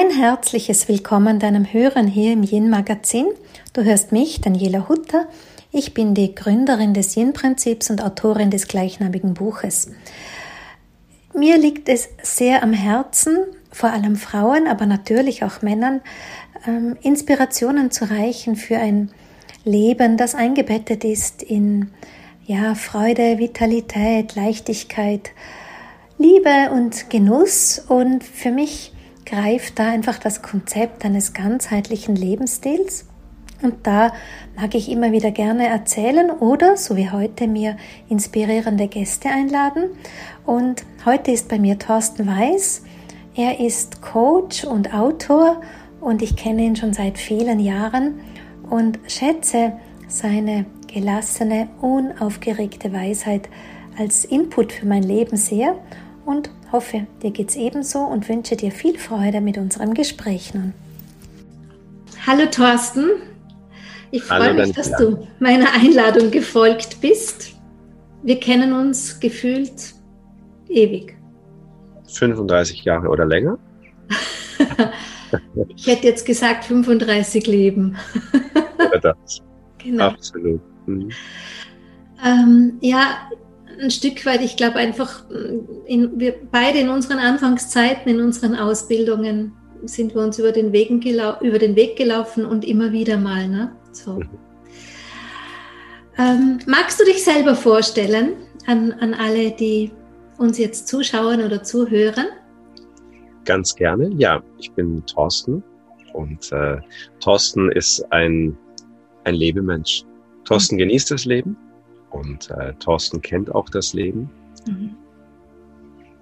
Ein herzliches Willkommen deinem Hören hier im Yin Magazin. Du hörst mich, Daniela Hutter. Ich bin die Gründerin des Yin Prinzips und Autorin des gleichnamigen Buches. Mir liegt es sehr am Herzen, vor allem Frauen, aber natürlich auch Männern, ähm, Inspirationen zu reichen für ein Leben, das eingebettet ist in ja, Freude, Vitalität, Leichtigkeit, Liebe und Genuss. Und für mich greift da einfach das Konzept eines ganzheitlichen Lebensstils. Und da mag ich immer wieder gerne erzählen oder, so wie heute, mir inspirierende Gäste einladen. Und heute ist bei mir Thorsten Weiß. Er ist Coach und Autor und ich kenne ihn schon seit vielen Jahren und schätze seine gelassene, unaufgeregte Weisheit als Input für mein Leben sehr und hoffe, dir geht's ebenso und wünsche dir viel Freude mit unserem Gespräch nun. Hallo Thorsten, ich freue mich, dass du meiner Einladung gefolgt bist. Wir kennen uns gefühlt ewig. 35 Jahre oder länger? ich hätte jetzt gesagt 35 Leben. Oder das. Genau. Absolut. Mhm. Ähm, ja, ein Stück weit, ich glaube einfach, in, wir beide in unseren Anfangszeiten, in unseren Ausbildungen sind wir uns über den, Wegen über den Weg gelaufen und immer wieder mal. Ne? So. Mhm. Ähm, magst du dich selber vorstellen an, an alle, die uns jetzt zuschauen oder zuhören? Ganz gerne, ja. Ich bin Thorsten und äh, Thorsten ist ein, ein Lebemensch. Thorsten mhm. genießt das Leben und äh, Thorsten kennt auch das Leben. Mhm.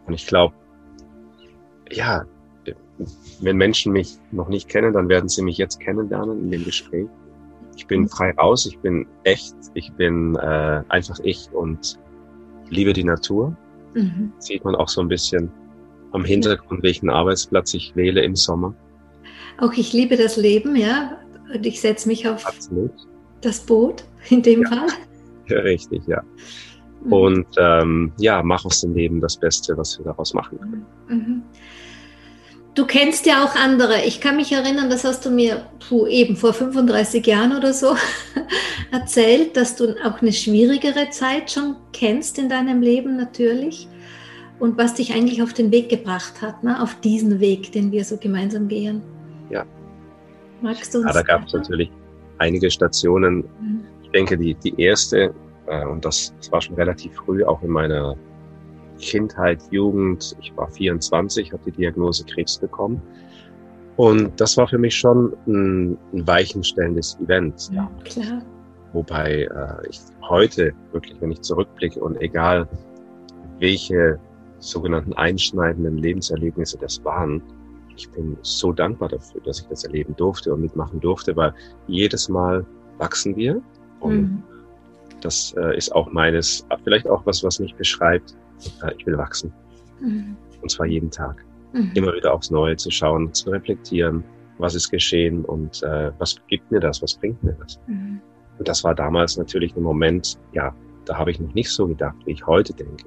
Und ich glaube, ja, wenn Menschen mich noch nicht kennen, dann werden sie mich jetzt kennenlernen in dem Gespräch. Ich bin mhm. frei raus, ich bin echt, ich bin äh, einfach ich und liebe die Natur. Mhm. Sieht man auch so ein bisschen am Hintergrund, welchen Arbeitsplatz ich wähle im Sommer. Auch ich liebe das Leben, ja. Und ich setze mich auf Absolut. das Boot in dem ja. Fall. Richtig, ja. Mhm. Und ähm, ja, mach aus dem Leben das Beste, was wir daraus machen können. Mhm. Du kennst ja auch andere. Ich kann mich erinnern, das hast du mir puh, eben vor 35 Jahren oder so erzählt, dass du auch eine schwierigere Zeit schon kennst in deinem Leben natürlich und was dich eigentlich auf den Weg gebracht hat, ne? auf diesen Weg, den wir so gemeinsam gehen. Ja. Magst du uns? Ja, da gab es natürlich einige Stationen. Mhm. Ich denke, die, die erste, äh, und das, das war schon relativ früh, auch in meiner Kindheit, Jugend, ich war 24, habe die Diagnose Krebs bekommen. Und das war für mich schon ein, ein weichenstellendes Event. Ja, klar. Wobei äh, ich heute wirklich, wenn ich zurückblicke und egal welche sogenannten einschneidenden Lebenserlebnisse das waren. Ich bin so dankbar dafür, dass ich das erleben durfte und mitmachen durfte, weil jedes Mal wachsen wir und mhm. das äh, ist auch meines, vielleicht auch was, was mich beschreibt. Äh, ich will wachsen. Mhm. Und zwar jeden Tag. Mhm. Immer wieder aufs Neue zu schauen, zu reflektieren, was ist geschehen und äh, was gibt mir das, was bringt mir das. Mhm. Und das war damals natürlich ein Moment, ja, da habe ich noch nicht so gedacht, wie ich heute denke.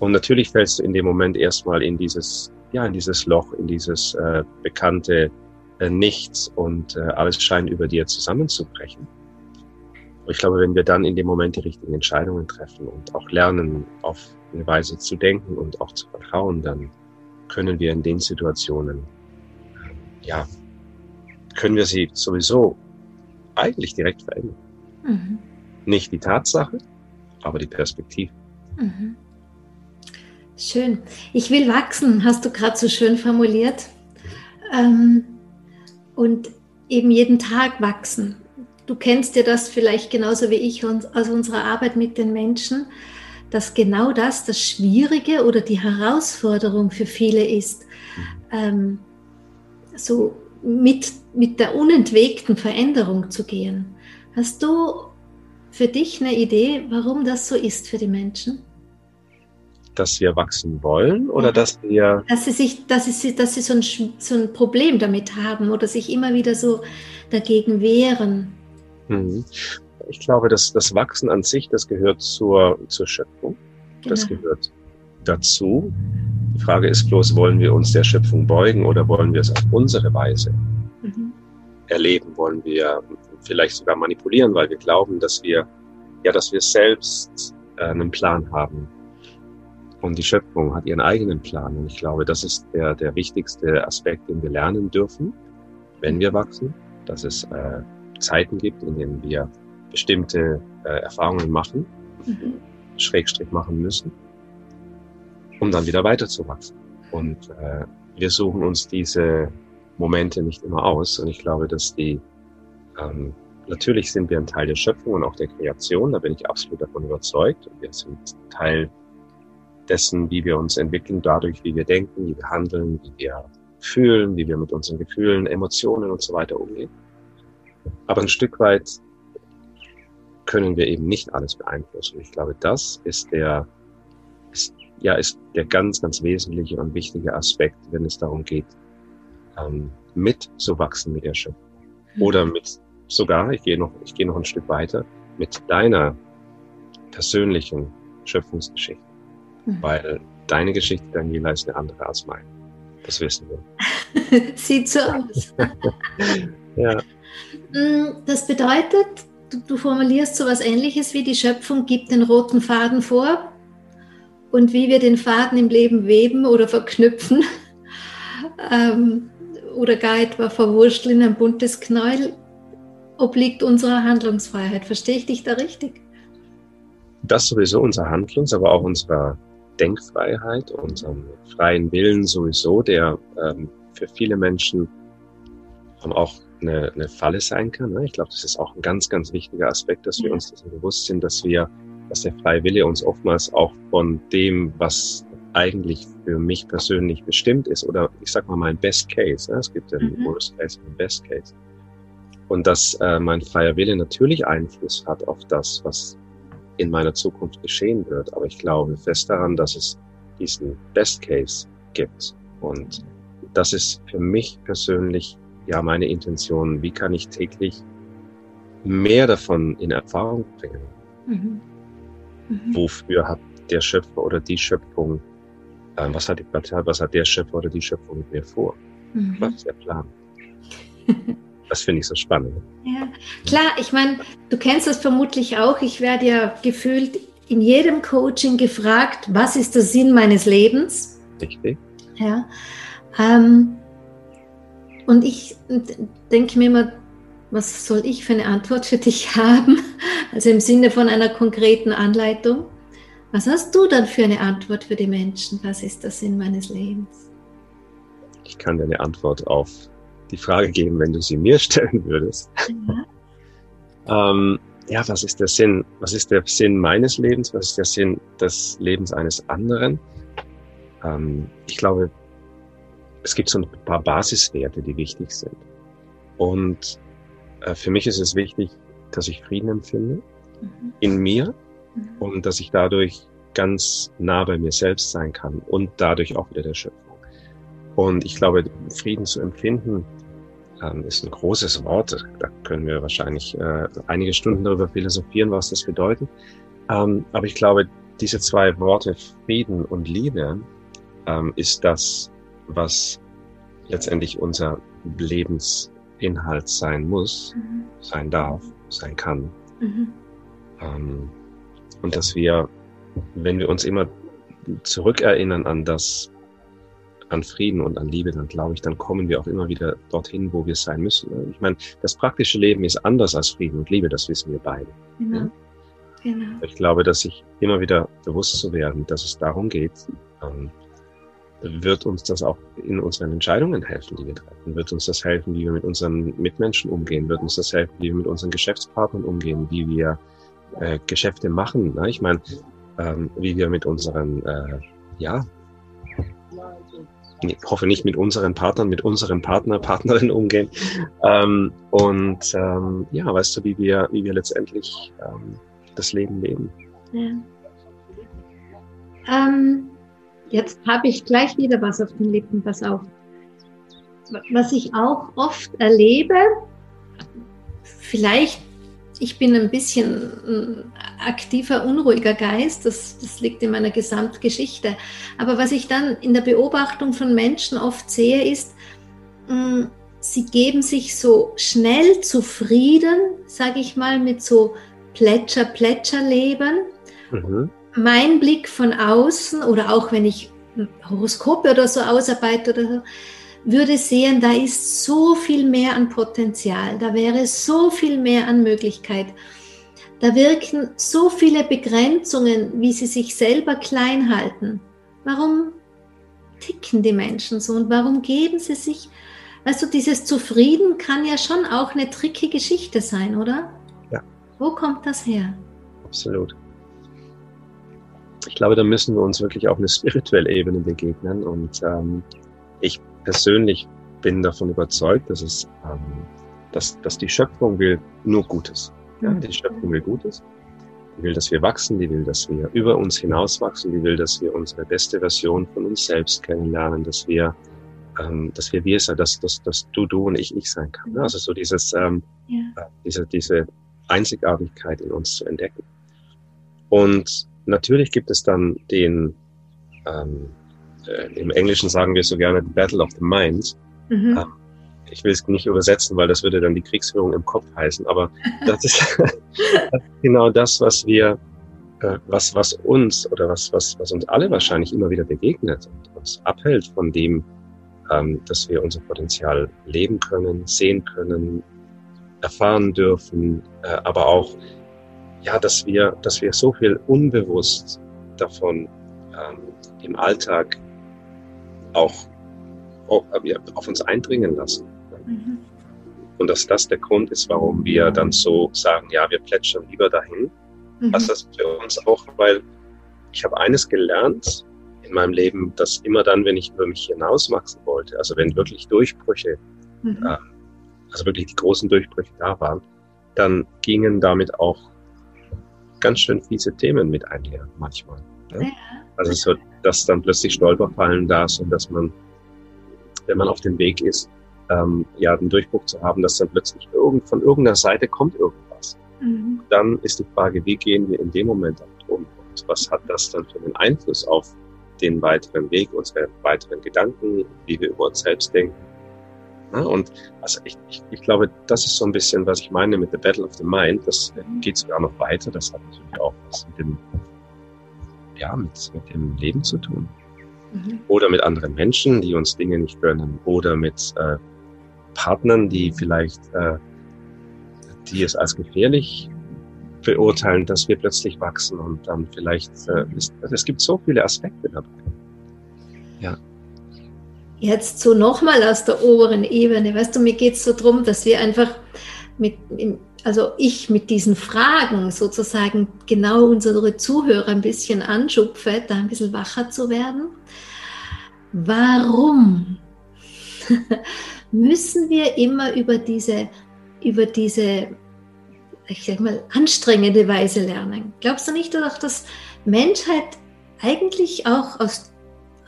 Und natürlich fällst du in dem Moment erstmal in dieses, ja, in dieses Loch, in dieses äh, bekannte äh, Nichts und äh, alles scheint über dir zusammenzubrechen. Ich glaube, wenn wir dann in dem Moment die richtigen Entscheidungen treffen und auch lernen, auf eine Weise zu denken und auch zu vertrauen, dann können wir in den Situationen, äh, ja, können wir sie sowieso eigentlich direkt verändern. Mhm. Nicht die Tatsache, aber die Perspektive. Mhm. Schön. Ich will wachsen, hast du gerade so schön formuliert. Ähm, und eben jeden Tag wachsen. Du kennst ja das vielleicht genauso wie ich aus unserer Arbeit mit den Menschen, dass genau das das Schwierige oder die Herausforderung für viele ist, ähm, so mit, mit der unentwegten Veränderung zu gehen. Hast du für dich eine Idee, warum das so ist für die Menschen? dass wir wachsen wollen oder dass wir. Dass sie sich, dass sie, dass sie so ein, so ein Problem damit haben oder sich immer wieder so dagegen wehren. Mhm. Ich glaube, dass das Wachsen an sich, das gehört zur, zur Schöpfung. Genau. Das gehört dazu. Die Frage ist bloß, wollen wir uns der Schöpfung beugen oder wollen wir es auf unsere Weise mhm. erleben? Wollen wir vielleicht sogar manipulieren, weil wir glauben, dass wir, ja, dass wir selbst äh, einen Plan haben. Und die Schöpfung hat ihren eigenen Plan. Und ich glaube, das ist der, der wichtigste Aspekt, den wir lernen dürfen, wenn wir wachsen, dass es äh, Zeiten gibt, in denen wir bestimmte äh, Erfahrungen machen, mhm. Schrägstrich machen müssen, um dann wieder weiterzuwachsen. Und äh, wir suchen uns diese Momente nicht immer aus. Und ich glaube, dass die ähm, natürlich sind wir ein Teil der Schöpfung und auch der Kreation, da bin ich absolut davon überzeugt. Und wir sind Teil dessen, wie wir uns entwickeln, dadurch, wie wir denken, wie wir handeln, wie wir fühlen, wie wir mit unseren Gefühlen, Emotionen und so weiter umgehen. Aber ein Stück weit können wir eben nicht alles beeinflussen. Ich glaube, das ist der, ist, ja, ist der ganz, ganz wesentliche und wichtige Aspekt, wenn es darum geht, ähm, mitzuwachsen mit der Schöpfung. Oder mit sogar, ich gehe noch, ich gehe noch ein Stück weiter, mit deiner persönlichen Schöpfungsgeschichte. Mhm. Weil deine Geschichte, Daniela, ist eine andere als meine. Das wissen wir. Sieht so aus. ja. Mm, das bedeutet, du, formulierst so etwas ähnliches wie die Schöpfung gibt den roten Faden vor und wie wir den Faden im Leben weben oder verknüpfen ähm, oder gar etwa verwurschteln in ein buntes Knäuel, obliegt unserer Handlungsfreiheit. Verstehe ich dich da richtig? Das sowieso unserer Handlungs-, aber auch unserer Denkfreiheit, unserem freien Willen sowieso, der ähm, für viele Menschen auch eine, eine Falle sein kann. Ne? Ich glaube, das ist auch ein ganz, ganz wichtiger Aspekt, dass wir uns dessen bewusst sind, dass wir, dass der freie Wille uns oftmals auch von dem, was eigentlich für mich persönlich bestimmt ist, oder ich sag mal mein Best Case. Ne? Es gibt den mhm. Worst Case und den Best Case. Und dass äh, mein freier Wille natürlich Einfluss hat auf das, was in meiner Zukunft geschehen wird. Aber ich glaube fest daran, dass es diesen Best Case gibt. Und das ist für mich persönlich ja meine Intention. Wie kann ich täglich mehr davon in Erfahrung bringen? Mhm. Mhm. Wofür hat der Schöpfer oder die Schöpfung, äh, was, hat, was hat der Schöpfer oder die Schöpfung mit mir vor? Mhm. Was ist der Plan? Das finde ich so spannend. Ja, klar, ich meine, du kennst das vermutlich auch. Ich werde ja gefühlt in jedem Coaching gefragt, was ist der Sinn meines Lebens? Richtig. Ja. Ähm, und ich denke mir immer, was soll ich für eine Antwort für dich haben? Also im Sinne von einer konkreten Anleitung. Was hast du dann für eine Antwort für die Menschen? Was ist der Sinn meines Lebens? Ich kann dir eine Antwort auf die Frage geben, wenn du sie mir stellen würdest. Ja. ähm, ja, was ist der Sinn? Was ist der Sinn meines Lebens? Was ist der Sinn des Lebens eines anderen? Ähm, ich glaube, es gibt so ein paar Basiswerte, die wichtig sind. Und äh, für mich ist es wichtig, dass ich Frieden empfinde mhm. in mir mhm. und dass ich dadurch ganz nah bei mir selbst sein kann und dadurch auch wieder der Schöpfung. Und ich glaube, Frieden zu empfinden ähm, ist ein großes Wort. Da können wir wahrscheinlich äh, einige Stunden darüber philosophieren, was das bedeutet. Ähm, aber ich glaube, diese zwei Worte Frieden und Liebe ähm, ist das, was letztendlich unser Lebensinhalt sein muss, mhm. sein darf, sein kann. Mhm. Ähm, und dass wir, wenn wir uns immer zurückerinnern an das, an Frieden und an Liebe, dann glaube ich, dann kommen wir auch immer wieder dorthin, wo wir sein müssen. Ne? Ich meine, das praktische Leben ist anders als Frieden und Liebe, das wissen wir beide. Genau. Ja? genau. Ich glaube, dass sich immer wieder bewusst zu werden, dass es darum geht, ähm, wird uns das auch in unseren Entscheidungen helfen, die wir treffen? Wird uns das helfen, wie wir mit unseren Mitmenschen umgehen? Wird uns das helfen, wie wir mit unseren Geschäftspartnern umgehen? Wie wir äh, Geschäfte machen? Ne? Ich meine, ähm, wie wir mit unseren, äh, ja, ich hoffe nicht mit unseren Partnern, mit unseren Partner, Partnerinnen umgehen. Ähm, und ähm, ja, weißt du, wie wir, wie wir letztendlich ähm, das Leben leben. Ja. Ähm, Jetzt habe ich gleich wieder was auf den Lippen, pass auf. Was ich auch oft erlebe, vielleicht ich bin ein bisschen ein aktiver, unruhiger Geist. Das, das liegt in meiner Gesamtgeschichte. Aber was ich dann in der Beobachtung von Menschen oft sehe, ist, mh, sie geben sich so schnell zufrieden, sage ich mal, mit so Plätscher-Plätscher-Leben. Mhm. Mein Blick von außen oder auch wenn ich Horoskope oder so ausarbeite oder so, würde sehen, da ist so viel mehr an Potenzial, da wäre so viel mehr an Möglichkeit. Da wirken so viele Begrenzungen, wie sie sich selber klein halten. Warum ticken die Menschen so und warum geben sie sich also dieses Zufrieden kann ja schon auch eine tricky Geschichte sein, oder? Ja. Wo kommt das her? Absolut. Ich glaube, da müssen wir uns wirklich auf eine spirituelle Ebene begegnen. Und ähm, ich persönlich bin davon überzeugt, dass es, ähm, dass, dass die Schöpfung will nur Gutes. Ja, mhm. die Schöpfung will Gutes. Die will, dass wir wachsen, die will, dass wir über uns hinaus wachsen, die will, dass wir unsere beste Version von uns selbst kennenlernen, dass wir ähm, dass wir wir sein, dass, dass, dass du du und ich ich sein kann. Ne? Also so dieses, ähm, ja. Äh, diese, diese Einzigartigkeit in uns zu entdecken. Und natürlich gibt es dann den, ähm, äh, im Englischen sagen wir so gerne the Battle of the Mind. Mhm. Ähm, ich will es nicht übersetzen, weil das würde dann die Kriegsführung im Kopf heißen, aber das ist, das ist genau das, was wir, äh, was, was uns oder was, was, was uns alle wahrscheinlich immer wieder begegnet und uns abhält von dem, ähm, dass wir unser Potenzial leben können, sehen können, erfahren dürfen, äh, aber auch, ja, dass wir, dass wir so viel unbewusst davon ähm, im Alltag auch auf, äh, auf uns eindringen lassen. Mhm. Und dass das der Grund ist, warum wir dann so sagen, ja, wir plätschern lieber dahin. Mhm. Also das für uns auch, weil ich habe eines gelernt, in meinem Leben, dass immer dann, wenn ich über mich hinauswachsen wollte, also wenn wirklich Durchbrüche, mhm. äh, also wirklich die großen Durchbrüche da waren, dann gingen damit auch ganz schön fiese Themen mit einher manchmal. Ja? Ja. Also so, dass dann plötzlich Stolperfallen da sind, dass man, wenn man auf dem Weg ist, ähm, ja, den Durchbruch zu haben, dass dann plötzlich irgend, von irgendeiner Seite kommt irgendwas. Mhm. Dann ist die Frage, wie gehen wir in dem Moment damit um? Und was hat das dann für einen Einfluss auf den weiteren Weg, unsere weiteren Gedanken, wie wir über uns selbst denken. Ja, und also ich, ich, ich glaube, das ist so ein bisschen, was ich meine mit The Battle of the Mind. Das geht sogar noch weiter. Das hat natürlich auch was mit dem, ja, mit, mit dem Leben zu tun. Mhm. Oder mit anderen Menschen, die uns Dinge nicht gönnen. Oder mit äh, Partnern, die vielleicht, äh, die es als gefährlich beurteilen, dass wir plötzlich wachsen und dann vielleicht, äh, also es gibt so viele Aspekte dabei. Ja. Jetzt so nochmal aus der oberen Ebene, weißt du, mir geht es so darum, dass wir einfach mit, also ich mit diesen Fragen sozusagen genau unsere Zuhörer ein bisschen anschupfe, da ein bisschen wacher zu werden. Warum müssen wir immer über diese, über diese ich sag mal, anstrengende Weise lernen. Glaubst du nicht, dass das Menschheit eigentlich auch aus,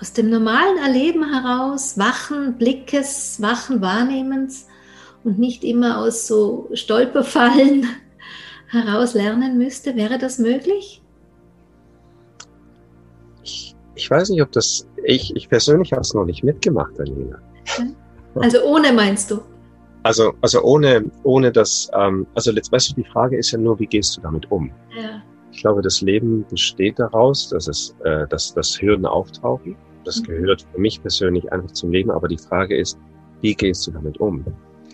aus dem normalen Erleben heraus, wachen Blickes, wachen Wahrnehmens und nicht immer aus so Stolperfallen heraus lernen müsste? Wäre das möglich? Ich, ich weiß nicht, ob das, ich, ich persönlich habe es noch nicht mitgemacht, Daniela. Also ohne meinst du? Also, also ohne, ohne das, ähm, also jetzt weißt du, die Frage ist ja nur, wie gehst du damit um? Ja. Ich glaube, das Leben besteht daraus, dass es, äh, dass, dass Hürden auftauchen. Das gehört für mich persönlich einfach zum Leben. Aber die Frage ist, wie gehst du damit um?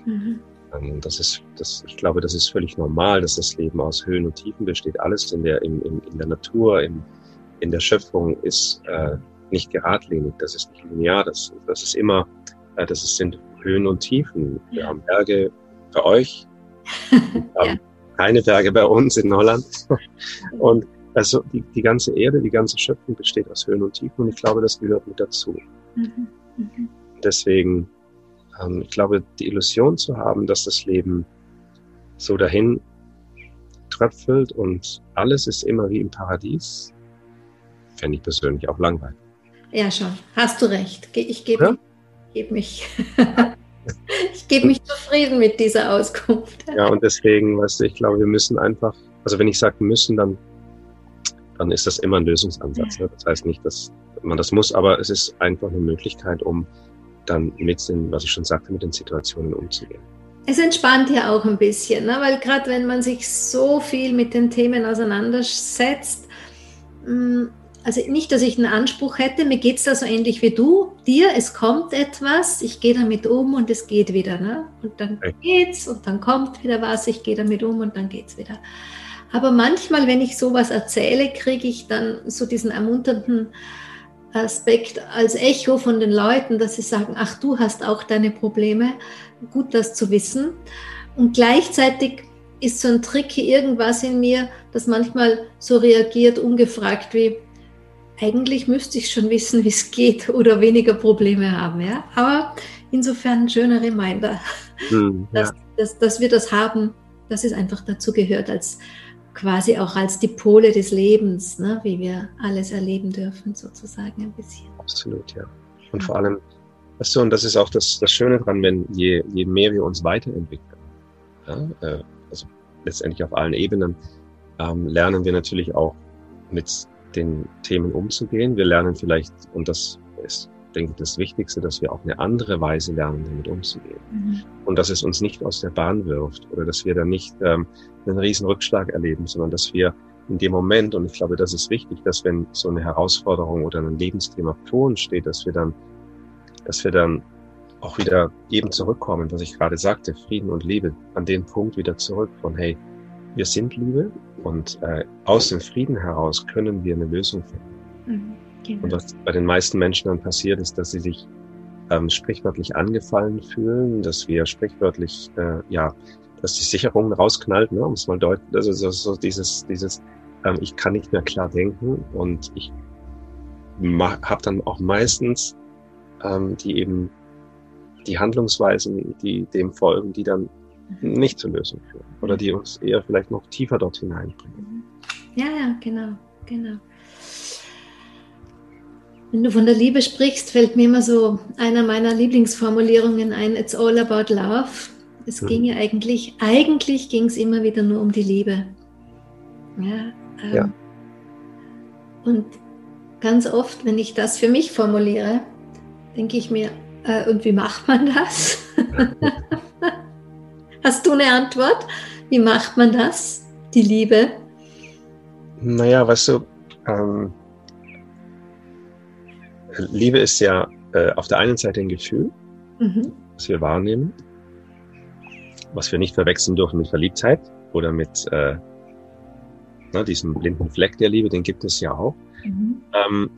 Mhm. Ähm, das ist, das, ich glaube, das ist völlig normal, dass das Leben aus Höhen und Tiefen besteht. Alles in der, in, in, in der Natur, in, in der Schöpfung ist äh, nicht geradlinig. Das ist nicht linear. Das, das ist immer, äh, das ist, sind Höhen und Tiefen. Wir haben Berge bei euch, wir haben keine Berge bei uns in Holland. Und also die, die ganze Erde, die ganze Schöpfung besteht aus Höhen und Tiefen und ich glaube, das gehört mit dazu. Mhm. Mhm. Deswegen, ähm, ich glaube, die Illusion zu haben, dass das Leben so dahin tröpfelt und alles ist immer wie im Paradies, fände ich persönlich auch langweilig. Ja, schon. Hast du recht. Ich gebe ja? gebe mich, ich gebe mich zufrieden mit dieser Auskunft. Ja, und deswegen, weißt du, ich glaube, wir müssen einfach, also wenn ich sage müssen, dann, dann ist das immer ein Lösungsansatz. Ne? Das heißt nicht, dass man das muss, aber es ist einfach eine Möglichkeit, um dann mit den, was ich schon sagte, mit den Situationen umzugehen. Es entspannt ja auch ein bisschen, ne? weil gerade wenn man sich so viel mit den Themen auseinandersetzt, mm, also nicht, dass ich einen Anspruch hätte, mir geht es da so ähnlich wie du, dir, es kommt etwas, ich gehe damit um und es geht wieder. Ne? Und dann geht's und dann kommt wieder was, ich gehe damit um und dann geht's wieder. Aber manchmal, wenn ich sowas erzähle, kriege ich dann so diesen ermunternden Aspekt als Echo von den Leuten, dass sie sagen, ach, du hast auch deine Probleme, gut das zu wissen. Und gleichzeitig ist so ein Trick irgendwas in mir, das manchmal so reagiert, ungefragt wie, eigentlich müsste ich schon wissen, wie es geht oder weniger Probleme haben. Ja? Aber insofern ein schöner Reminder, hm, ja. dass, dass, dass wir das haben, dass es einfach dazu gehört, als quasi auch als die Pole des Lebens, ne? wie wir alles erleben dürfen, sozusagen ein bisschen. Absolut, ja. Und vor allem, weißt du, und das ist auch das, das Schöne dran, wenn je, je mehr wir uns weiterentwickeln, ja, äh, also letztendlich auf allen Ebenen, ähm, lernen wir natürlich auch mit den Themen umzugehen. Wir lernen vielleicht, und das ist, denke das Wichtigste, dass wir auf eine andere Weise lernen, damit umzugehen. Mhm. Und dass es uns nicht aus der Bahn wirft oder dass wir dann nicht ähm, einen riesen Rückschlag erleben, sondern dass wir in dem Moment, und ich glaube, das ist wichtig, dass wenn so eine Herausforderung oder ein Lebensthema vor uns steht, dass wir dann, dass wir dann auch wieder eben zurückkommen, was ich gerade sagte, Frieden und Liebe, an den Punkt wieder zurück von, hey, wir sind Liebe und äh, aus dem Frieden heraus können wir eine Lösung finden. Mhm, genau. Und was bei den meisten Menschen dann passiert, ist, dass sie sich ähm, sprichwörtlich angefallen fühlen, dass wir sprichwörtlich, äh, ja, dass die Sicherung rausknallt, ne, um es mal deutlich, also so, so dieses, dieses, ähm, ich kann nicht mehr klar denken und ich habe dann auch meistens ähm, die eben die Handlungsweisen, die dem folgen, die dann nicht zur Lösung führen oder die uns eher vielleicht noch tiefer dort hineinbringen. Ja, ja, genau, genau. Wenn du von der Liebe sprichst, fällt mir immer so einer meiner Lieblingsformulierungen ein, It's all about love. Es mhm. ging ja eigentlich, eigentlich ging es immer wieder nur um die Liebe. Ja, ähm, ja. Und ganz oft, wenn ich das für mich formuliere, denke ich mir, äh, und wie macht man das? Hast du eine Antwort? Wie macht man das? Die Liebe? Naja, weißt du, ähm, Liebe ist ja äh, auf der einen Seite ein Gefühl, mhm. was wir wahrnehmen, was wir nicht verwechseln dürfen mit Verliebtheit oder mit äh, na, diesem blinden Fleck der Liebe, den gibt es ja auch. Mhm. Ähm,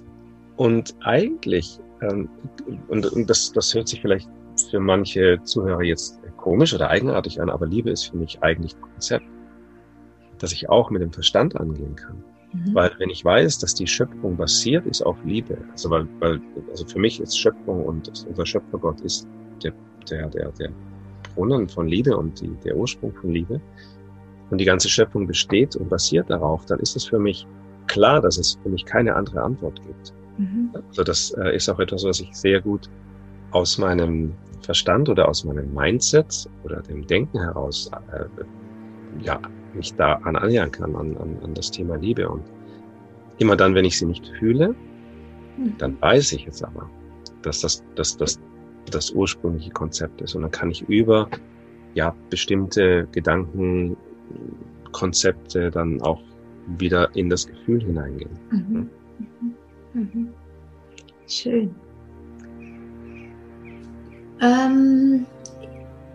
und eigentlich, ähm, und, und das, das hört sich vielleicht für manche Zuhörer jetzt komisch oder eigenartig an, aber Liebe ist für mich eigentlich ein Konzept, das ich auch mit dem Verstand angehen kann. Mhm. Weil wenn ich weiß, dass die Schöpfung basiert ist auf Liebe, also weil, weil also für mich ist Schöpfung und unser Schöpfergott ist der, der, der, der Brunnen von Liebe und die, der Ursprung von Liebe und die ganze Schöpfung besteht und basiert darauf, dann ist es für mich klar, dass es für mich keine andere Antwort gibt. Mhm. Also das äh, ist auch etwas, was ich sehr gut aus meinem Verstand oder aus meinem Mindset oder dem Denken heraus äh, ja, mich da an annähern kann, an, an, an das Thema Liebe. Und immer dann, wenn ich sie nicht fühle, mhm. dann weiß ich jetzt aber, dass das, dass das das ursprüngliche Konzept ist. Und dann kann ich über ja, bestimmte Gedanken, Konzepte dann auch wieder in das Gefühl hineingehen. Mhm. Mhm. mhm. Schön. Ähm,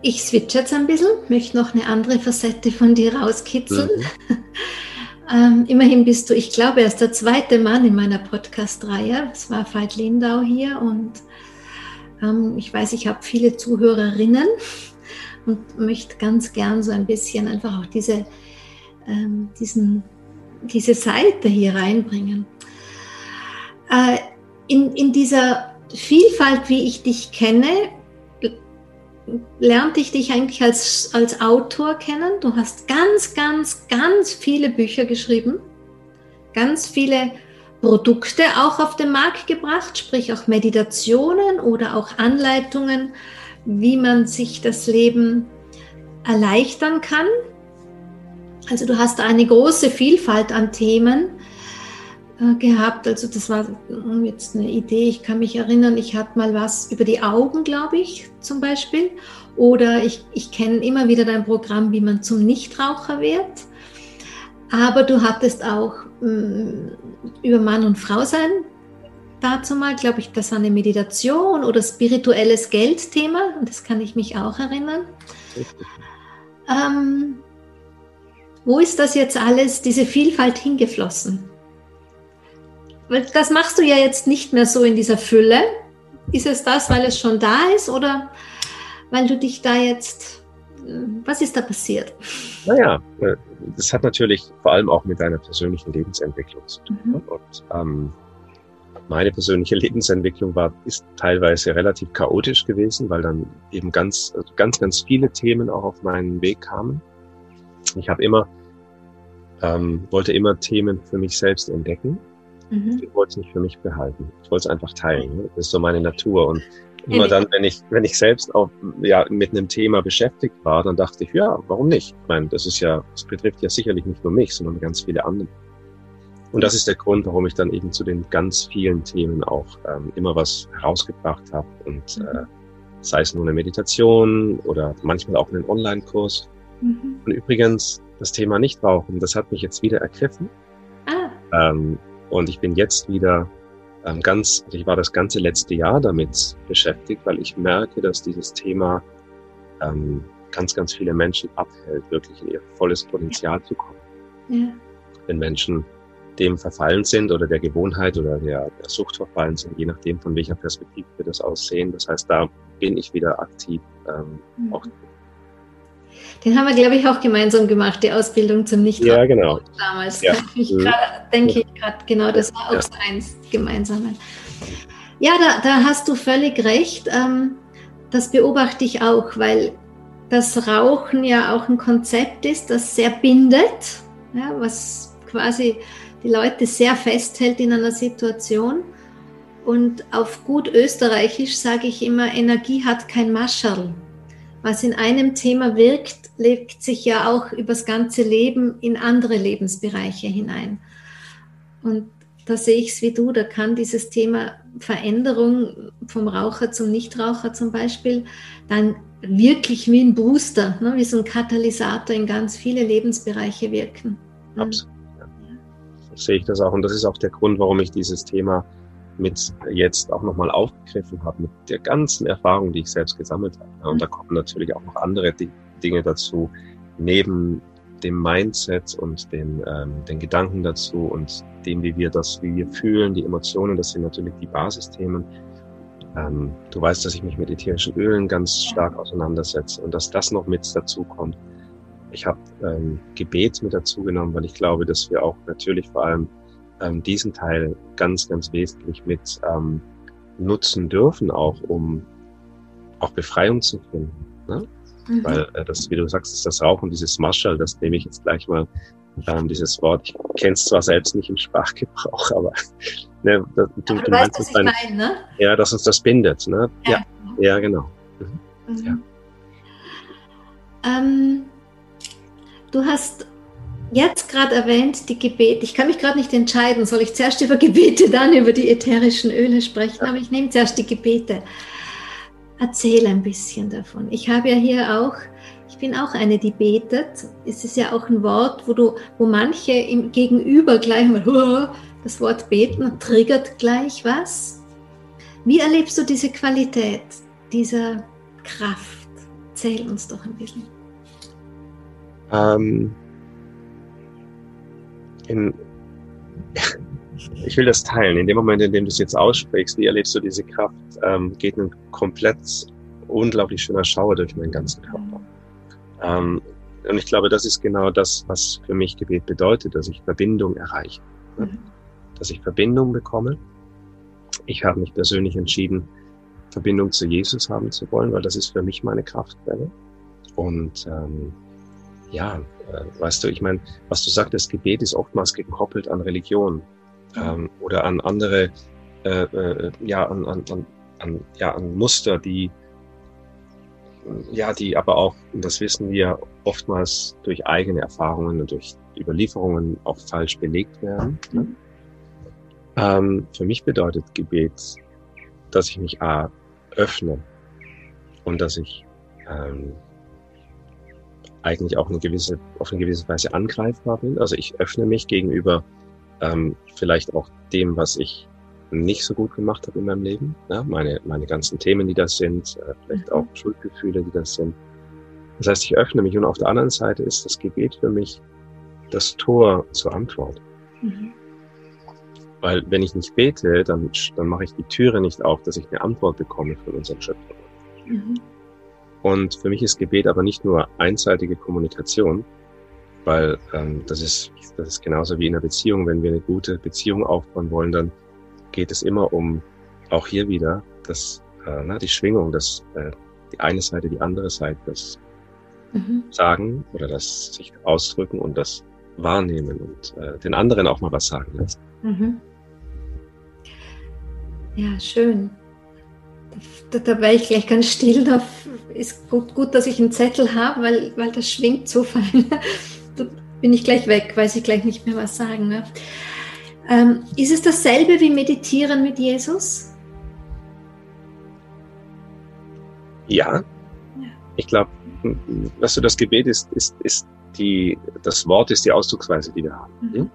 ich switche jetzt ein bisschen, möchte noch eine andere Facette von dir rauskitzeln. Mhm. ähm, immerhin bist du, ich glaube, erst der zweite Mann in meiner Podcast-Reihe. Es war Veit Lindau hier und ähm, ich weiß, ich habe viele Zuhörerinnen und möchte ganz gern so ein bisschen einfach auch diese, ähm, diesen, diese Seite hier reinbringen. Äh, in, in dieser Vielfalt, wie ich dich kenne, lernte ich dich eigentlich als, als Autor kennen. Du hast ganz, ganz, ganz viele Bücher geschrieben, ganz viele Produkte auch auf den Markt gebracht, sprich auch Meditationen oder auch Anleitungen wie man sich das Leben erleichtern kann. Also du hast eine große Vielfalt an Themen gehabt. Also das war jetzt eine Idee. Ich kann mich erinnern, ich hatte mal was über die Augen, glaube ich, zum Beispiel. Oder ich, ich kenne immer wieder dein Programm, wie man zum Nichtraucher wird. Aber du hattest auch mh, mm, über Mann und Frau sein dazu mal, glaube ich, das war eine Meditation oder spirituelles Geldthema. Und das kann ich mich auch erinnern. Ähm, wo ist das jetzt alles, diese Vielfalt hingeflossen? Das machst du ja jetzt nicht mehr so in dieser Fülle. Ist es das, weil es schon da ist oder weil du dich da jetzt, äh, was ist da passiert? Naja, äh, das hat natürlich vor allem auch mit deiner persönlichen Lebensentwicklung zu tun. Mhm. Und ähm, meine persönliche Lebensentwicklung war, ist teilweise relativ chaotisch gewesen, weil dann eben ganz, ganz, ganz viele Themen auch auf meinen Weg kamen. Ich habe immer, ähm, wollte immer Themen für mich selbst entdecken. Mhm. Ich wollte es nicht für mich behalten. Ich wollte es einfach teilen. Ne? Das ist so meine Natur. Und immer dann, wenn ich, wenn ich selbst auch ja, mit einem Thema beschäftigt war, dann dachte ich, ja, warum nicht? Ich meine, das ist ja, das betrifft ja sicherlich nicht nur mich, sondern ganz viele andere. Und das ist der Grund, warum ich dann eben zu den ganz vielen Themen auch ähm, immer was herausgebracht habe. Und mhm. äh, sei es nur eine Meditation oder manchmal auch einen Online-Kurs. Mhm. Und übrigens, das Thema Nichtrauchen, das hat mich jetzt wieder ergriffen. Ah. Ähm, und ich bin jetzt wieder ähm, ganz, ich war das ganze letzte Jahr damit beschäftigt, weil ich merke, dass dieses Thema ähm, ganz, ganz viele Menschen abhält, wirklich in ihr volles Potenzial zu kommen. Ja. Wenn Menschen dem verfallen sind oder der Gewohnheit oder der, der Sucht verfallen sind, je nachdem, von welcher Perspektive wir das aussehen. Das heißt, da bin ich wieder aktiv. Ähm, mhm. auch den haben wir, glaube ich, auch gemeinsam gemacht, die Ausbildung zum nicht Ja, genau. Damals. Ja. Ich mhm. grad, denke ich gerade, genau, das war auch ja. so eins gemeinsame. Ja, da, da hast du völlig recht. Ähm, das beobachte ich auch, weil das Rauchen ja auch ein Konzept ist, das sehr bindet, ja, was quasi die Leute sehr festhält in einer Situation. Und auf gut österreichisch sage ich immer, Energie hat kein Mascherl. Was in einem Thema wirkt, legt sich ja auch übers ganze Leben in andere Lebensbereiche hinein. Und da sehe ich es wie du, da kann dieses Thema Veränderung vom Raucher zum Nichtraucher zum Beispiel dann wirklich wie ein Booster, ne, wie so ein Katalysator in ganz viele Lebensbereiche wirken. Absolut sehe ich das auch. Und das ist auch der Grund, warum ich dieses Thema mit jetzt auch nochmal aufgegriffen habe, mit der ganzen Erfahrung, die ich selbst gesammelt habe. Und da kommen natürlich auch noch andere Dinge dazu, neben dem Mindset und den, ähm, den Gedanken dazu und dem, wie wir das, wie wir fühlen, die Emotionen, das sind natürlich die Basisthemen. Ähm, du weißt, dass ich mich mit ätherischen Ölen ganz stark auseinandersetze und dass das noch mit dazu kommt. Ich habe ähm, Gebet mit dazu genommen, weil ich glaube, dass wir auch natürlich vor allem ähm, diesen Teil ganz, ganz wesentlich mit ähm, nutzen dürfen, auch um auch Befreiung zu finden. Ne? Mhm. Weil äh, das, wie du sagst, ist das Rauchen, dieses Marschall, das nehme ich jetzt gleich mal, ähm, dieses Wort. Ich kenne es zwar selbst nicht im Sprachgebrauch, aber, ne, das, du, aber du, du weißt, meinst, was ich meine, ne? Ja, dass uns das bindet. Ne? Ja, ja, ja genau. Mhm. Mhm. Ja. Ähm, Du hast jetzt gerade erwähnt, die Gebete. Ich kann mich gerade nicht entscheiden, soll ich zuerst über Gebete, dann über die ätherischen Öle sprechen, aber ich nehme zuerst die Gebete. Erzähl ein bisschen davon. Ich habe ja hier auch, ich bin auch eine, die betet. Es ist ja auch ein Wort, wo du, wo manche im Gegenüber gleich mal das Wort beten triggert gleich was. Wie erlebst du diese Qualität, dieser Kraft? Erzähl uns doch ein bisschen. Ähm, in, ich will das teilen. In dem Moment, in dem du es jetzt aussprichst, wie erlebst du diese Kraft, ähm, geht ein komplett unglaublich schöner Schauer durch meinen ganzen Körper. Ähm, und ich glaube, das ist genau das, was für mich Gebet bedeutet, dass ich Verbindung erreiche. Ne? Mhm. Dass ich Verbindung bekomme. Ich habe mich persönlich entschieden, Verbindung zu Jesus haben zu wollen, weil das ist für mich meine Kraftquelle. Und ähm, ja, äh, weißt du, ich meine, was du sagtest, Gebet ist oftmals gekoppelt an Religion ähm, oder an andere, äh, äh, ja, an, an, an, ja, an Muster, die ja, die aber auch, und das wissen wir, oftmals durch eigene Erfahrungen und durch Überlieferungen auch falsch belegt werden. Ne? Ähm, für mich bedeutet Gebet, dass ich mich A, öffne und dass ich ähm, eigentlich auch eine gewisse, auf eine gewisse Weise angreifbar bin. Also ich öffne mich gegenüber ähm, vielleicht auch dem, was ich nicht so gut gemacht habe in meinem Leben. Ja, meine, meine ganzen Themen, die das sind, äh, vielleicht mhm. auch Schuldgefühle, die das sind. Das heißt, ich öffne mich und auf der anderen Seite ist das Gebet für mich das Tor zur Antwort. Mhm. Weil wenn ich nicht bete, dann, dann mache ich die Türe nicht auf, dass ich eine Antwort bekomme von unserem Schöpfer. Mhm. Und für mich ist Gebet aber nicht nur einseitige Kommunikation, weil ähm, das, ist, das ist genauso wie in einer Beziehung. Wenn wir eine gute Beziehung aufbauen wollen, dann geht es immer um, auch hier wieder, das, äh, na, die Schwingung, das, äh, die eine Seite, die andere Seite, das mhm. Sagen oder das sich ausdrücken und das wahrnehmen und äh, den anderen auch mal was sagen lassen. Mhm. Ja, schön. Da, da war ich gleich ganz still. Da ist gut, gut dass ich einen Zettel habe, weil, weil das schwingt so fein. Da bin ich gleich weg, weiß ich gleich nicht mehr was sagen. Ne? Ähm, ist es dasselbe wie Meditieren mit Jesus? Ja. Ich glaube, was du das Gebet ist, ist, ist die, das Wort ist die Ausdrucksweise, die wir haben. Mhm.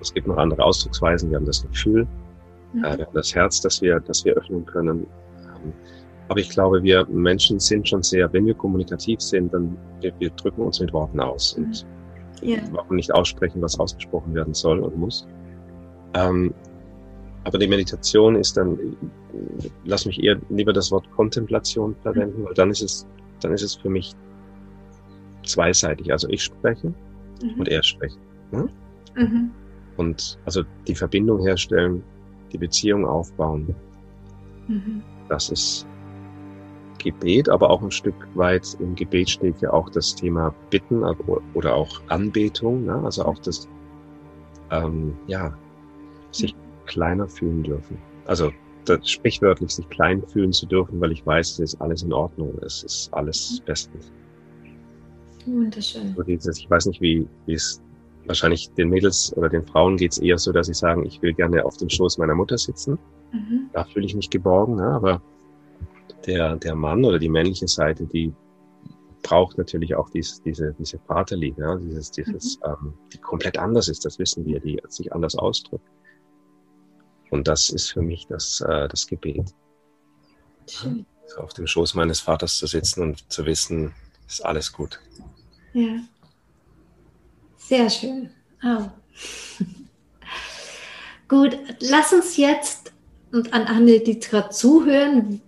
Es gibt noch andere Ausdrucksweisen. Wir haben das Gefühl, mhm. äh, das Herz, das wir, das wir öffnen können. Ähm, aber ich glaube, wir Menschen sind schon sehr, wenn wir kommunikativ sind, dann wir, wir drücken uns mit Worten aus und ja. warum nicht aussprechen, was ausgesprochen werden soll und muss. Ähm, aber die Meditation ist dann, lass mich eher lieber das Wort Kontemplation verwenden, weil dann ist es, dann ist es für mich zweiseitig. Also ich spreche mhm. und er spricht. Ne? Mhm. Und also die Verbindung herstellen, die Beziehung aufbauen. Mhm. Das ist Gebet, aber auch ein Stück weit im Gebet steht ja auch das Thema Bitten oder auch Anbetung, ne? also auch das, ähm, ja, sich kleiner fühlen dürfen. Also das sprichwörtlich sich klein fühlen zu dürfen, weil ich weiß, es ist alles in Ordnung, es ist alles bestens. Wunderschön. So dieses, ich weiß nicht, wie, wie es wahrscheinlich den Mädels oder den Frauen geht es eher so, dass sie sagen, ich will gerne auf dem Schoß meiner Mutter sitzen. Mhm. Da fühle ich mich geborgen, ne? aber der, der Mann oder die männliche Seite, die braucht natürlich auch dies, diese, diese Vaterliebe, ja? dieses, dieses, mhm. ähm, die komplett anders ist, das wissen wir, die sich anders ausdrückt. Und das ist für mich das, äh, das Gebet. Schön. So auf dem Schoß meines Vaters zu sitzen und zu wissen, ist alles gut. Ja. Sehr schön. Oh. Gut, lass uns jetzt und an alle, die gerade zuhören,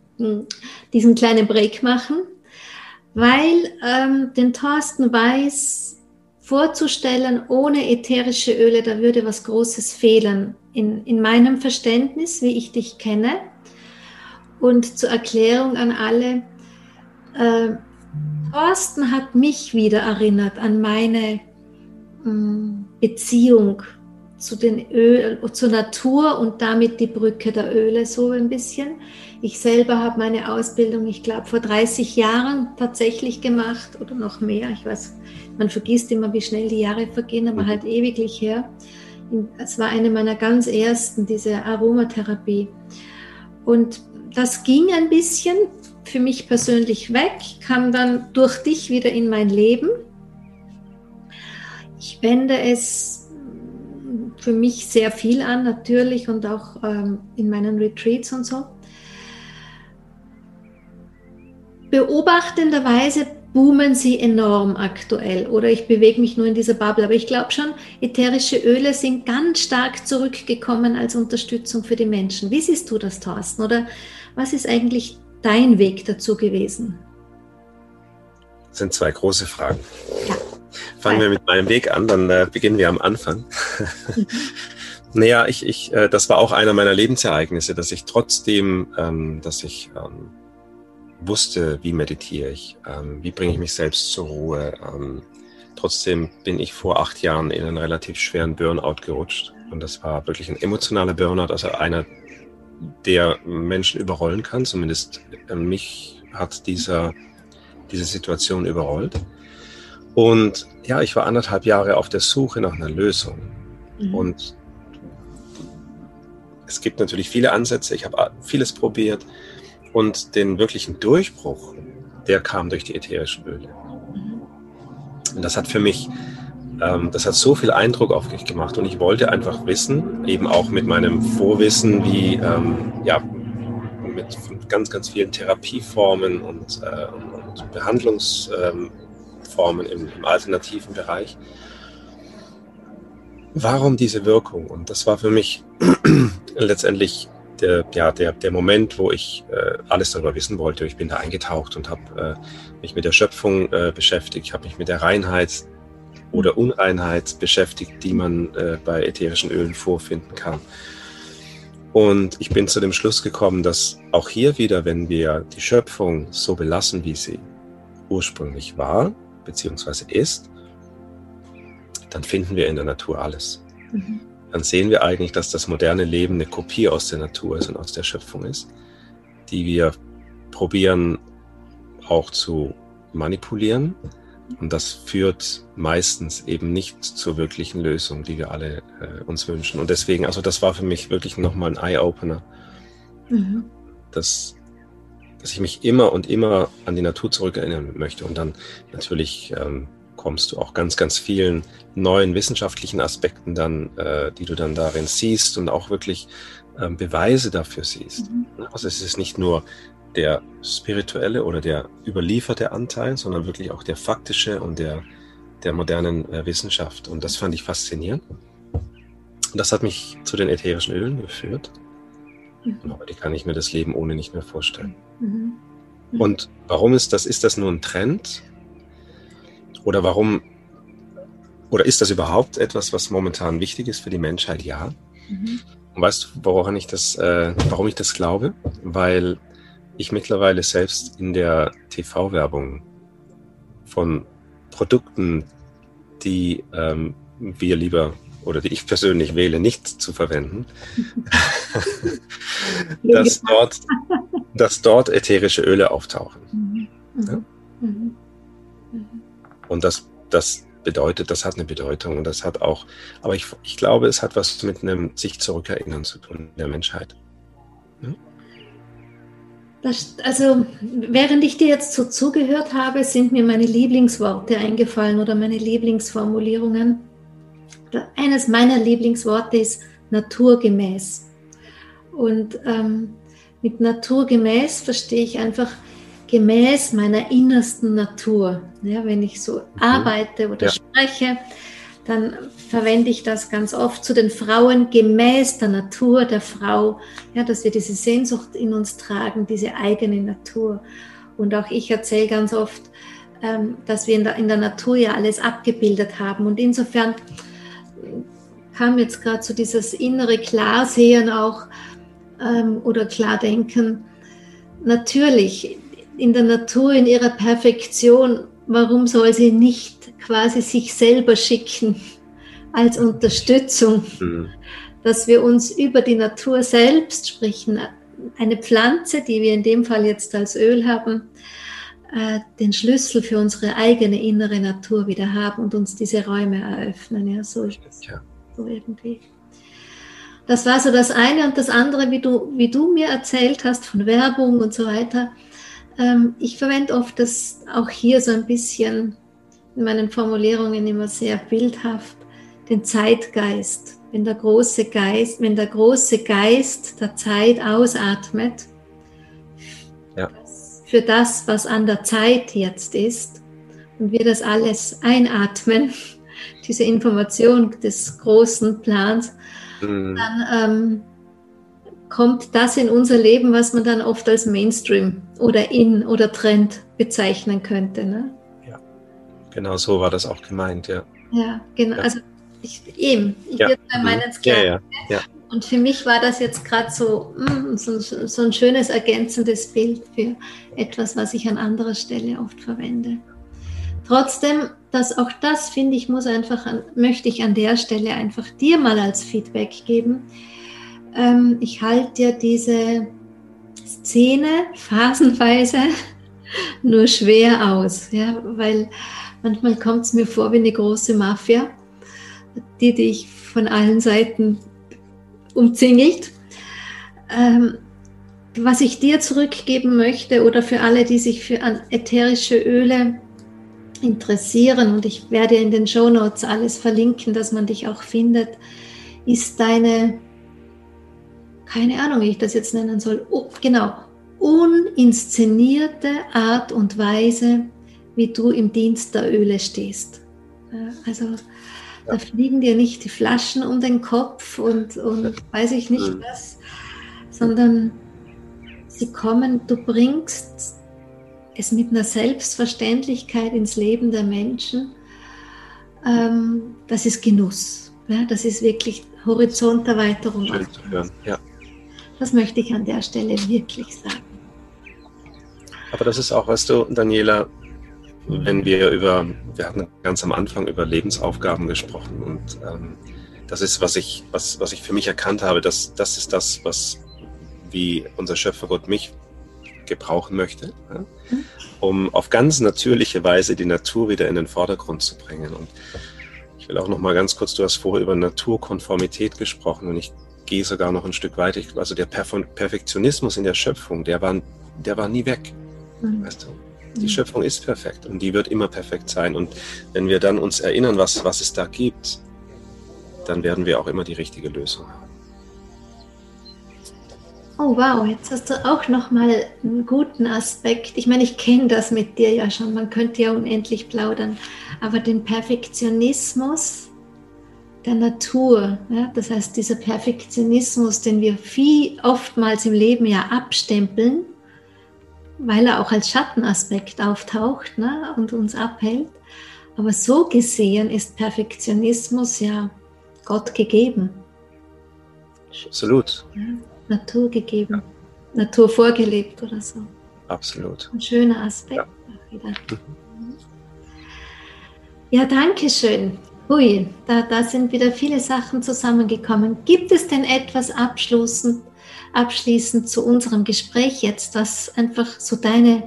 diesen kleinen Break machen, weil ähm, den Thorsten Weiß vorzustellen ohne ätherische Öle, da würde was Großes fehlen in, in meinem Verständnis, wie ich dich kenne. Und zur Erklärung an alle, äh, Thorsten hat mich wieder erinnert an meine hm, Beziehung zu den Öl, zur Natur und damit die Brücke der Öle so ein bisschen. Ich selber habe meine Ausbildung, ich glaube, vor 30 Jahren tatsächlich gemacht oder noch mehr. Ich weiß, man vergisst immer, wie schnell die Jahre vergehen, aber mhm. halt ewiglich her. Es war eine meiner ganz ersten, diese Aromatherapie. Und das ging ein bisschen für mich persönlich weg, kam dann durch dich wieder in mein Leben. Ich wende es für mich sehr viel an, natürlich, und auch ähm, in meinen Retreats und so. Beobachtenderweise boomen sie enorm aktuell oder ich bewege mich nur in dieser Bubble. Aber ich glaube schon, ätherische Öle sind ganz stark zurückgekommen als Unterstützung für die Menschen. Wie siehst du das, Thorsten? Oder was ist eigentlich dein Weg dazu gewesen? Das sind zwei große Fragen. Ja. Fangen wir mit meinem Weg an, dann äh, beginnen wir am Anfang. Naja, ich, ich, äh, das war auch einer meiner Lebensereignisse, dass ich trotzdem, ähm, dass ich ähm, wusste, wie meditiere ich, ähm, wie bringe ich mich selbst zur Ruhe. Ähm, trotzdem bin ich vor acht Jahren in einen relativ schweren Burnout gerutscht. Und das war wirklich ein emotionaler Burnout, also einer, der Menschen überrollen kann. Zumindest äh, mich hat dieser diese Situation überrollt. Und ja, ich war anderthalb Jahre auf der Suche nach einer Lösung. Mhm. Und es gibt natürlich viele Ansätze, ich habe vieles probiert und den wirklichen Durchbruch, der kam durch die ätherischen Öle. Mhm. Und das hat für mich, ähm, das hat so viel Eindruck auf mich gemacht und ich wollte einfach wissen, eben auch mit meinem Vorwissen, wie, ähm, ja, mit ganz, ganz vielen Therapieformen und, äh, und Behandlungsformen ähm, im, im alternativen Bereich, warum diese Wirkung? Und das war für mich letztendlich der, ja, der, der Moment, wo ich äh, alles darüber wissen wollte. Ich bin da eingetaucht und habe äh, mich mit der Schöpfung äh, beschäftigt. Habe mich mit der Reinheit oder Unreinheit beschäftigt, die man äh, bei ätherischen Ölen vorfinden kann. Und ich bin zu dem Schluss gekommen, dass auch hier wieder, wenn wir die Schöpfung so belassen, wie sie ursprünglich war, beziehungsweise ist, dann finden wir in der Natur alles. Mhm. Dann sehen wir eigentlich, dass das moderne Leben eine Kopie aus der Natur ist und aus der Schöpfung ist, die wir probieren auch zu manipulieren. Und das führt meistens eben nicht zur wirklichen Lösung, die wir alle äh, uns wünschen. Und deswegen, also das war für mich wirklich nochmal ein Eye-Opener, mhm. dass, dass ich mich immer und immer an die Natur zurückerinnern möchte und dann natürlich ähm, kommst du auch ganz, ganz vielen neuen wissenschaftlichen Aspekten dann, äh, die du dann darin siehst und auch wirklich ähm, Beweise dafür siehst. Mhm. Also es ist nicht nur der spirituelle oder der überlieferte Anteil, sondern wirklich auch der faktische und der, der modernen äh, Wissenschaft. Und das fand ich faszinierend. Und das hat mich zu den ätherischen Ölen geführt. Mhm. Und heute kann ich mir das Leben ohne nicht mehr vorstellen. Mhm. Und warum ist das? Ist das nur ein Trend? Oder warum, oder ist das überhaupt etwas, was momentan wichtig ist für die Menschheit? Ja. Mhm. Und weißt du, woran ich das, äh, warum ich das glaube? Weil ich mittlerweile selbst in der TV-Werbung von Produkten, die ähm, wir lieber oder die ich persönlich wähle, nicht zu verwenden, dass, dort, dass dort ätherische Öle auftauchen. Mhm. Ja? Mhm. Und das, das bedeutet, das hat eine Bedeutung und das hat auch, aber ich, ich glaube, es hat was mit einem sich zurückerinnern zu tun, der Menschheit. Hm? Das, also, während ich dir jetzt so zugehört habe, sind mir meine Lieblingsworte eingefallen oder meine Lieblingsformulierungen. Eines meiner Lieblingsworte ist naturgemäß. Und ähm, mit naturgemäß verstehe ich einfach gemäß meiner innersten Natur. Ja, wenn ich so mhm. arbeite oder ja. spreche, dann verwende ich das ganz oft zu den Frauen gemäß der Natur der Frau, ja, dass wir diese Sehnsucht in uns tragen, diese eigene Natur. Und auch ich erzähle ganz oft, ähm, dass wir in der, in der Natur ja alles abgebildet haben. Und insofern kam jetzt gerade so dieses innere Klarsehen auch ähm, oder Klardenken. Natürlich, in der Natur in ihrer Perfektion, warum soll sie nicht quasi sich selber schicken als Unterstützung, mhm. dass wir uns über die Natur selbst, sprechen, eine Pflanze, die wir in dem Fall jetzt als Öl haben, äh, den Schlüssel für unsere eigene innere Natur wieder haben und uns diese Räume eröffnen. Ja, so, ja. so irgendwie. Das war so das eine und das andere, wie du, wie du mir erzählt hast von Werbung und so weiter ähm, ich verwende oft das auch hier so ein bisschen in meinen Formulierungen immer sehr bildhaft, den Zeitgeist. Wenn der große Geist, wenn der große Geist der Zeit ausatmet, ja. für das, was an der Zeit jetzt ist, und wir das alles einatmen, diese Information des großen Plans, mhm. dann ähm, kommt das in unser Leben, was man dann oft als Mainstream oder In oder Trend bezeichnen könnte. Ne? Ja, genau so war das auch gemeint, ja. Ja, genau. Ja. Also ich, eben, ich ja. würde bei mhm. meinen Sklaven. Ja, ja, ja. Und für mich war das jetzt gerade so, mm, so, so, ein schönes ergänzendes Bild für etwas, was ich an anderer Stelle oft verwende. Trotzdem, dass auch das finde ich, muss einfach, an, möchte ich an der Stelle einfach dir mal als Feedback geben ähm, ich halte dir diese Szene phasenweise nur schwer aus, ja, weil manchmal kommt es mir vor wie eine große Mafia, die dich von allen Seiten umzingelt. Ähm, was ich dir zurückgeben möchte oder für alle, die sich für ätherische Öle interessieren, und ich werde in den Show Notes alles verlinken, dass man dich auch findet, ist deine, keine Ahnung, wie ich das jetzt nennen soll, oh, genau, uninszenierte Art und Weise, wie du im Dienst der Öle stehst. Also da fliegen dir nicht die Flaschen um den Kopf und, und weiß ich nicht was, sondern sie kommen, du bringst es mit einer Selbstverständlichkeit ins Leben der Menschen. Ähm, das ist Genuss. Ja, das ist wirklich Horizonterweiterung. Schön zu hören, ja. Das möchte ich an der Stelle wirklich sagen. Aber das ist auch, weißt du, Daniela, wenn wir über, wir hatten ganz am Anfang über Lebensaufgaben gesprochen und ähm, das ist, was ich, was, was ich für mich erkannt habe, dass das ist das, was wie unser Schöpfer Gott mich gebrauchen möchte, ja, um auf ganz natürliche Weise die Natur wieder in den Vordergrund zu bringen. Und ich will auch noch mal ganz kurz, du hast vorher über Naturkonformität gesprochen und ich gehe sogar noch ein Stück weiter. Also der Perfektionismus in der Schöpfung, der war, der war nie weg. Mhm. Weißt du? Die mhm. Schöpfung ist perfekt und die wird immer perfekt sein. Und wenn wir dann uns erinnern, was, was es da gibt, dann werden wir auch immer die richtige Lösung haben. Oh wow, jetzt hast du auch noch mal einen guten Aspekt. Ich meine, ich kenne das mit dir ja schon. Man könnte ja unendlich plaudern, aber den Perfektionismus der Natur, ja, das heißt dieser Perfektionismus, den wir viel oftmals im Leben ja abstempeln, weil er auch als Schattenaspekt auftaucht ne, und uns abhält. Aber so gesehen ist Perfektionismus ja Gott gegeben. Absolut. Ja, Natur gegeben, ja. Natur vorgelebt oder so. Absolut. Ein schöner Aspekt ja. wieder. Mhm. Ja, danke schön. Hui, da, da sind wieder viele Sachen zusammengekommen. Gibt es denn etwas abschließend, abschließend zu unserem Gespräch jetzt, was einfach so deine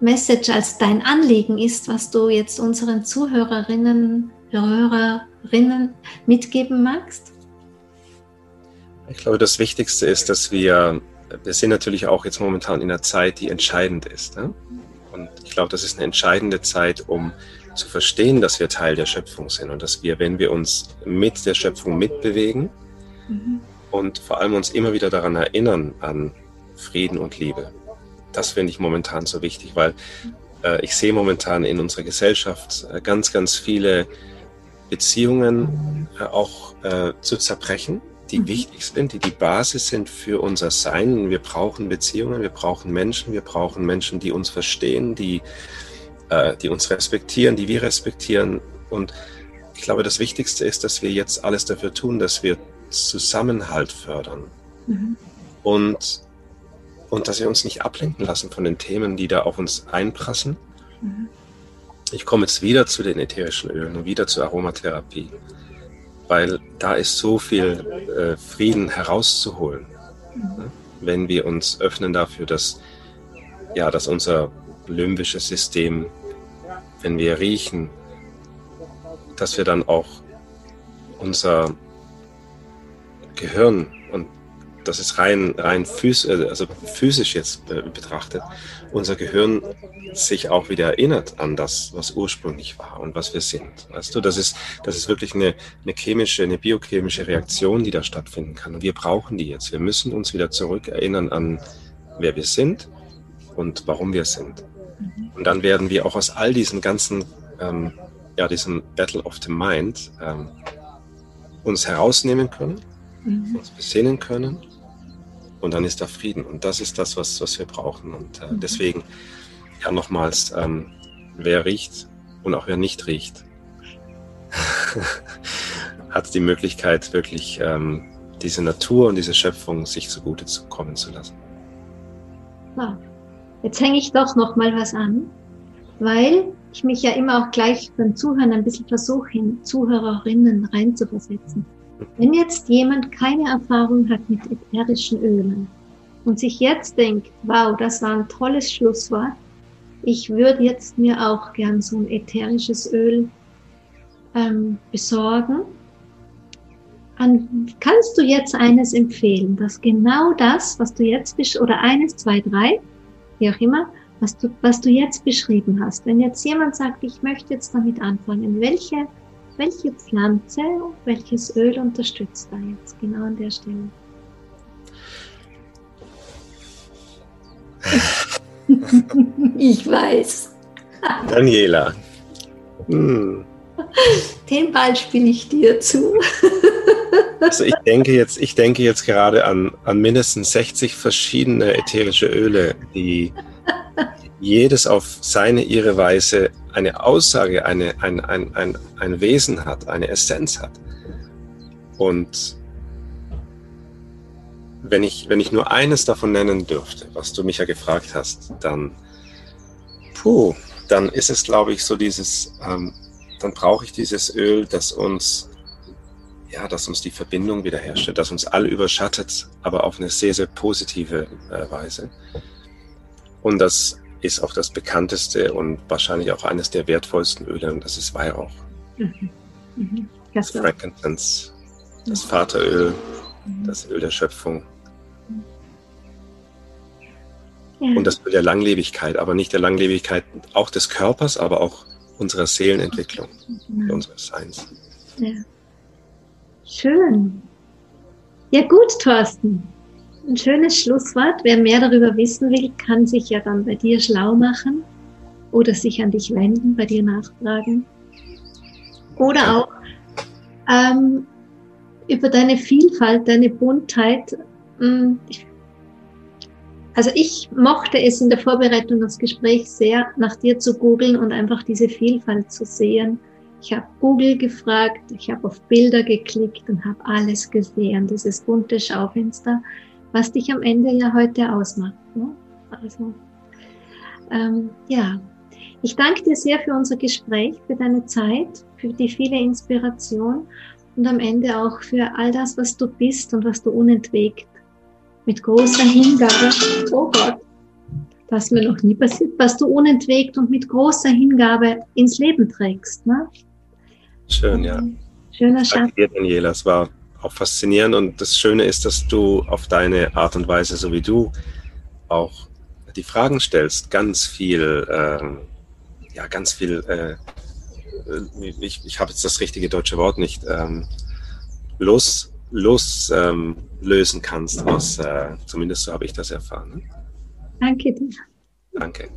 Message als dein Anliegen ist, was du jetzt unseren Zuhörerinnen, Hörerinnen mitgeben magst? Ich glaube, das Wichtigste ist, dass wir, wir sind natürlich auch jetzt momentan in einer Zeit, die entscheidend ist. Ne? Und ich glaube, das ist eine entscheidende Zeit, um zu verstehen, dass wir Teil der Schöpfung sind und dass wir, wenn wir uns mit der Schöpfung mitbewegen mhm. und vor allem uns immer wieder daran erinnern an Frieden und Liebe. Das finde ich momentan so wichtig, weil äh, ich sehe momentan in unserer Gesellschaft äh, ganz, ganz viele Beziehungen äh, auch äh, zu zerbrechen die mhm. wichtig sind, die die Basis sind für unser Sein. Wir brauchen Beziehungen, wir brauchen Menschen, wir brauchen Menschen, die uns verstehen, die, äh, die uns respektieren, die wir respektieren. Und ich glaube, das Wichtigste ist, dass wir jetzt alles dafür tun, dass wir Zusammenhalt fördern. Mhm. Und, und dass wir uns nicht ablenken lassen von den Themen, die da auf uns einprassen. Mhm. Ich komme jetzt wieder zu den ätherischen Ölen und wieder zur Aromatherapie weil da ist so viel äh, Frieden herauszuholen, ne? wenn wir uns öffnen dafür, dass, ja, dass unser limbisches System, wenn wir riechen, dass wir dann auch unser Gehirn und das ist rein, rein phys äh, also physisch jetzt betrachtet, unser Gehirn sich auch wieder erinnert an das, was ursprünglich war und was wir sind. Weißt du, das ist, das ist wirklich eine, eine chemische, eine biochemische Reaktion, die da stattfinden kann. Und wir brauchen die jetzt. Wir müssen uns wieder zurück erinnern an, wer wir sind und warum wir sind. Und dann werden wir auch aus all diesen ganzen, ähm, ja, diesem Battle of the Mind ähm, uns herausnehmen können, mhm. uns besinnen können und dann ist da Frieden. Und das ist das, was, was wir brauchen. Und äh, mhm. deswegen, ja, nochmals, ähm, wer riecht und auch wer nicht riecht, hat die Möglichkeit, wirklich ähm, diese Natur und diese Schöpfung sich zugute zu kommen zu lassen. Ja. Jetzt hänge ich doch noch mal was an, weil ich mich ja immer auch gleich beim Zuhören ein bisschen versuche, in Zuhörerinnen reinzuversetzen. Wenn jetzt jemand keine Erfahrung hat mit ätherischen Ölen und sich jetzt denkt, wow, das war ein tolles Schlusswort, ich würde jetzt mir auch gern so ein ätherisches Öl ähm, besorgen. An, kannst du jetzt eines empfehlen, dass genau das, was du jetzt bist, oder eines, zwei, drei, wie auch immer, was du, was du jetzt beschrieben hast, wenn jetzt jemand sagt, ich möchte jetzt damit anfangen, welche, welche Pflanze, welches Öl unterstützt da jetzt genau an der Stelle? ich weiß. Daniela. Hm. Den Ball spiele ich dir zu. Also ich denke jetzt, ich denke jetzt gerade an, an mindestens 60 verschiedene ätherische Öle, die jedes auf seine, ihre Weise eine Aussage, eine, ein, ein, ein, ein Wesen hat, eine Essenz hat. Und wenn ich, wenn ich nur eines davon nennen dürfte, was du mich ja gefragt hast, dann, puh, dann ist es, glaube ich, so dieses, ähm, dann brauche ich dieses Öl, das uns, ja, das uns die Verbindung wiederherstellt, das uns alle überschattet, aber auf eine sehr, sehr positive äh, Weise. Und das ist auch das bekannteste und wahrscheinlich auch eines der wertvollsten Öle, und das ist Weihrauch. Mhm. Mhm. Das Frankincense, das Vateröl, mhm. das Öl der Schöpfung. Ja. Und das Öl der Langlebigkeit, aber nicht der Langlebigkeit auch des Körpers, aber auch unserer Seelenentwicklung, mhm. unseres Seins. Ja. Schön. Ja gut, Thorsten. Ein schönes Schlusswort. Wer mehr darüber wissen will, kann sich ja dann bei dir schlau machen oder sich an dich wenden, bei dir nachfragen. Oder auch ähm, über deine Vielfalt, deine Buntheit. Hm, also ich mochte es in der Vorbereitung des Gesprächs sehr, nach dir zu googeln und einfach diese Vielfalt zu sehen. Ich habe Google gefragt, ich habe auf Bilder geklickt und habe alles gesehen, dieses bunte Schaufenster was dich am Ende ja heute ausmacht. Ne? Also, ähm, ja, ich danke dir sehr für unser Gespräch, für deine Zeit, für die viele Inspiration und am Ende auch für all das, was du bist und was du unentwegt mit großer Hingabe, oh Gott, das mir noch nie passiert, was du unentwegt und mit großer Hingabe ins Leben trägst. Ne? Schön, ja. Schöner Schatz. Danke dir, Daniela. Es war auch faszinierend. Und das Schöne ist, dass du auf deine Art und Weise, so wie du, auch die Fragen stellst, ganz viel, äh, ja, ganz viel, äh, ich, ich habe jetzt das richtige deutsche Wort nicht, ähm, los, los ähm, lösen kannst, was, äh, zumindest so habe ich das erfahren. Ne? Danke dir. Danke.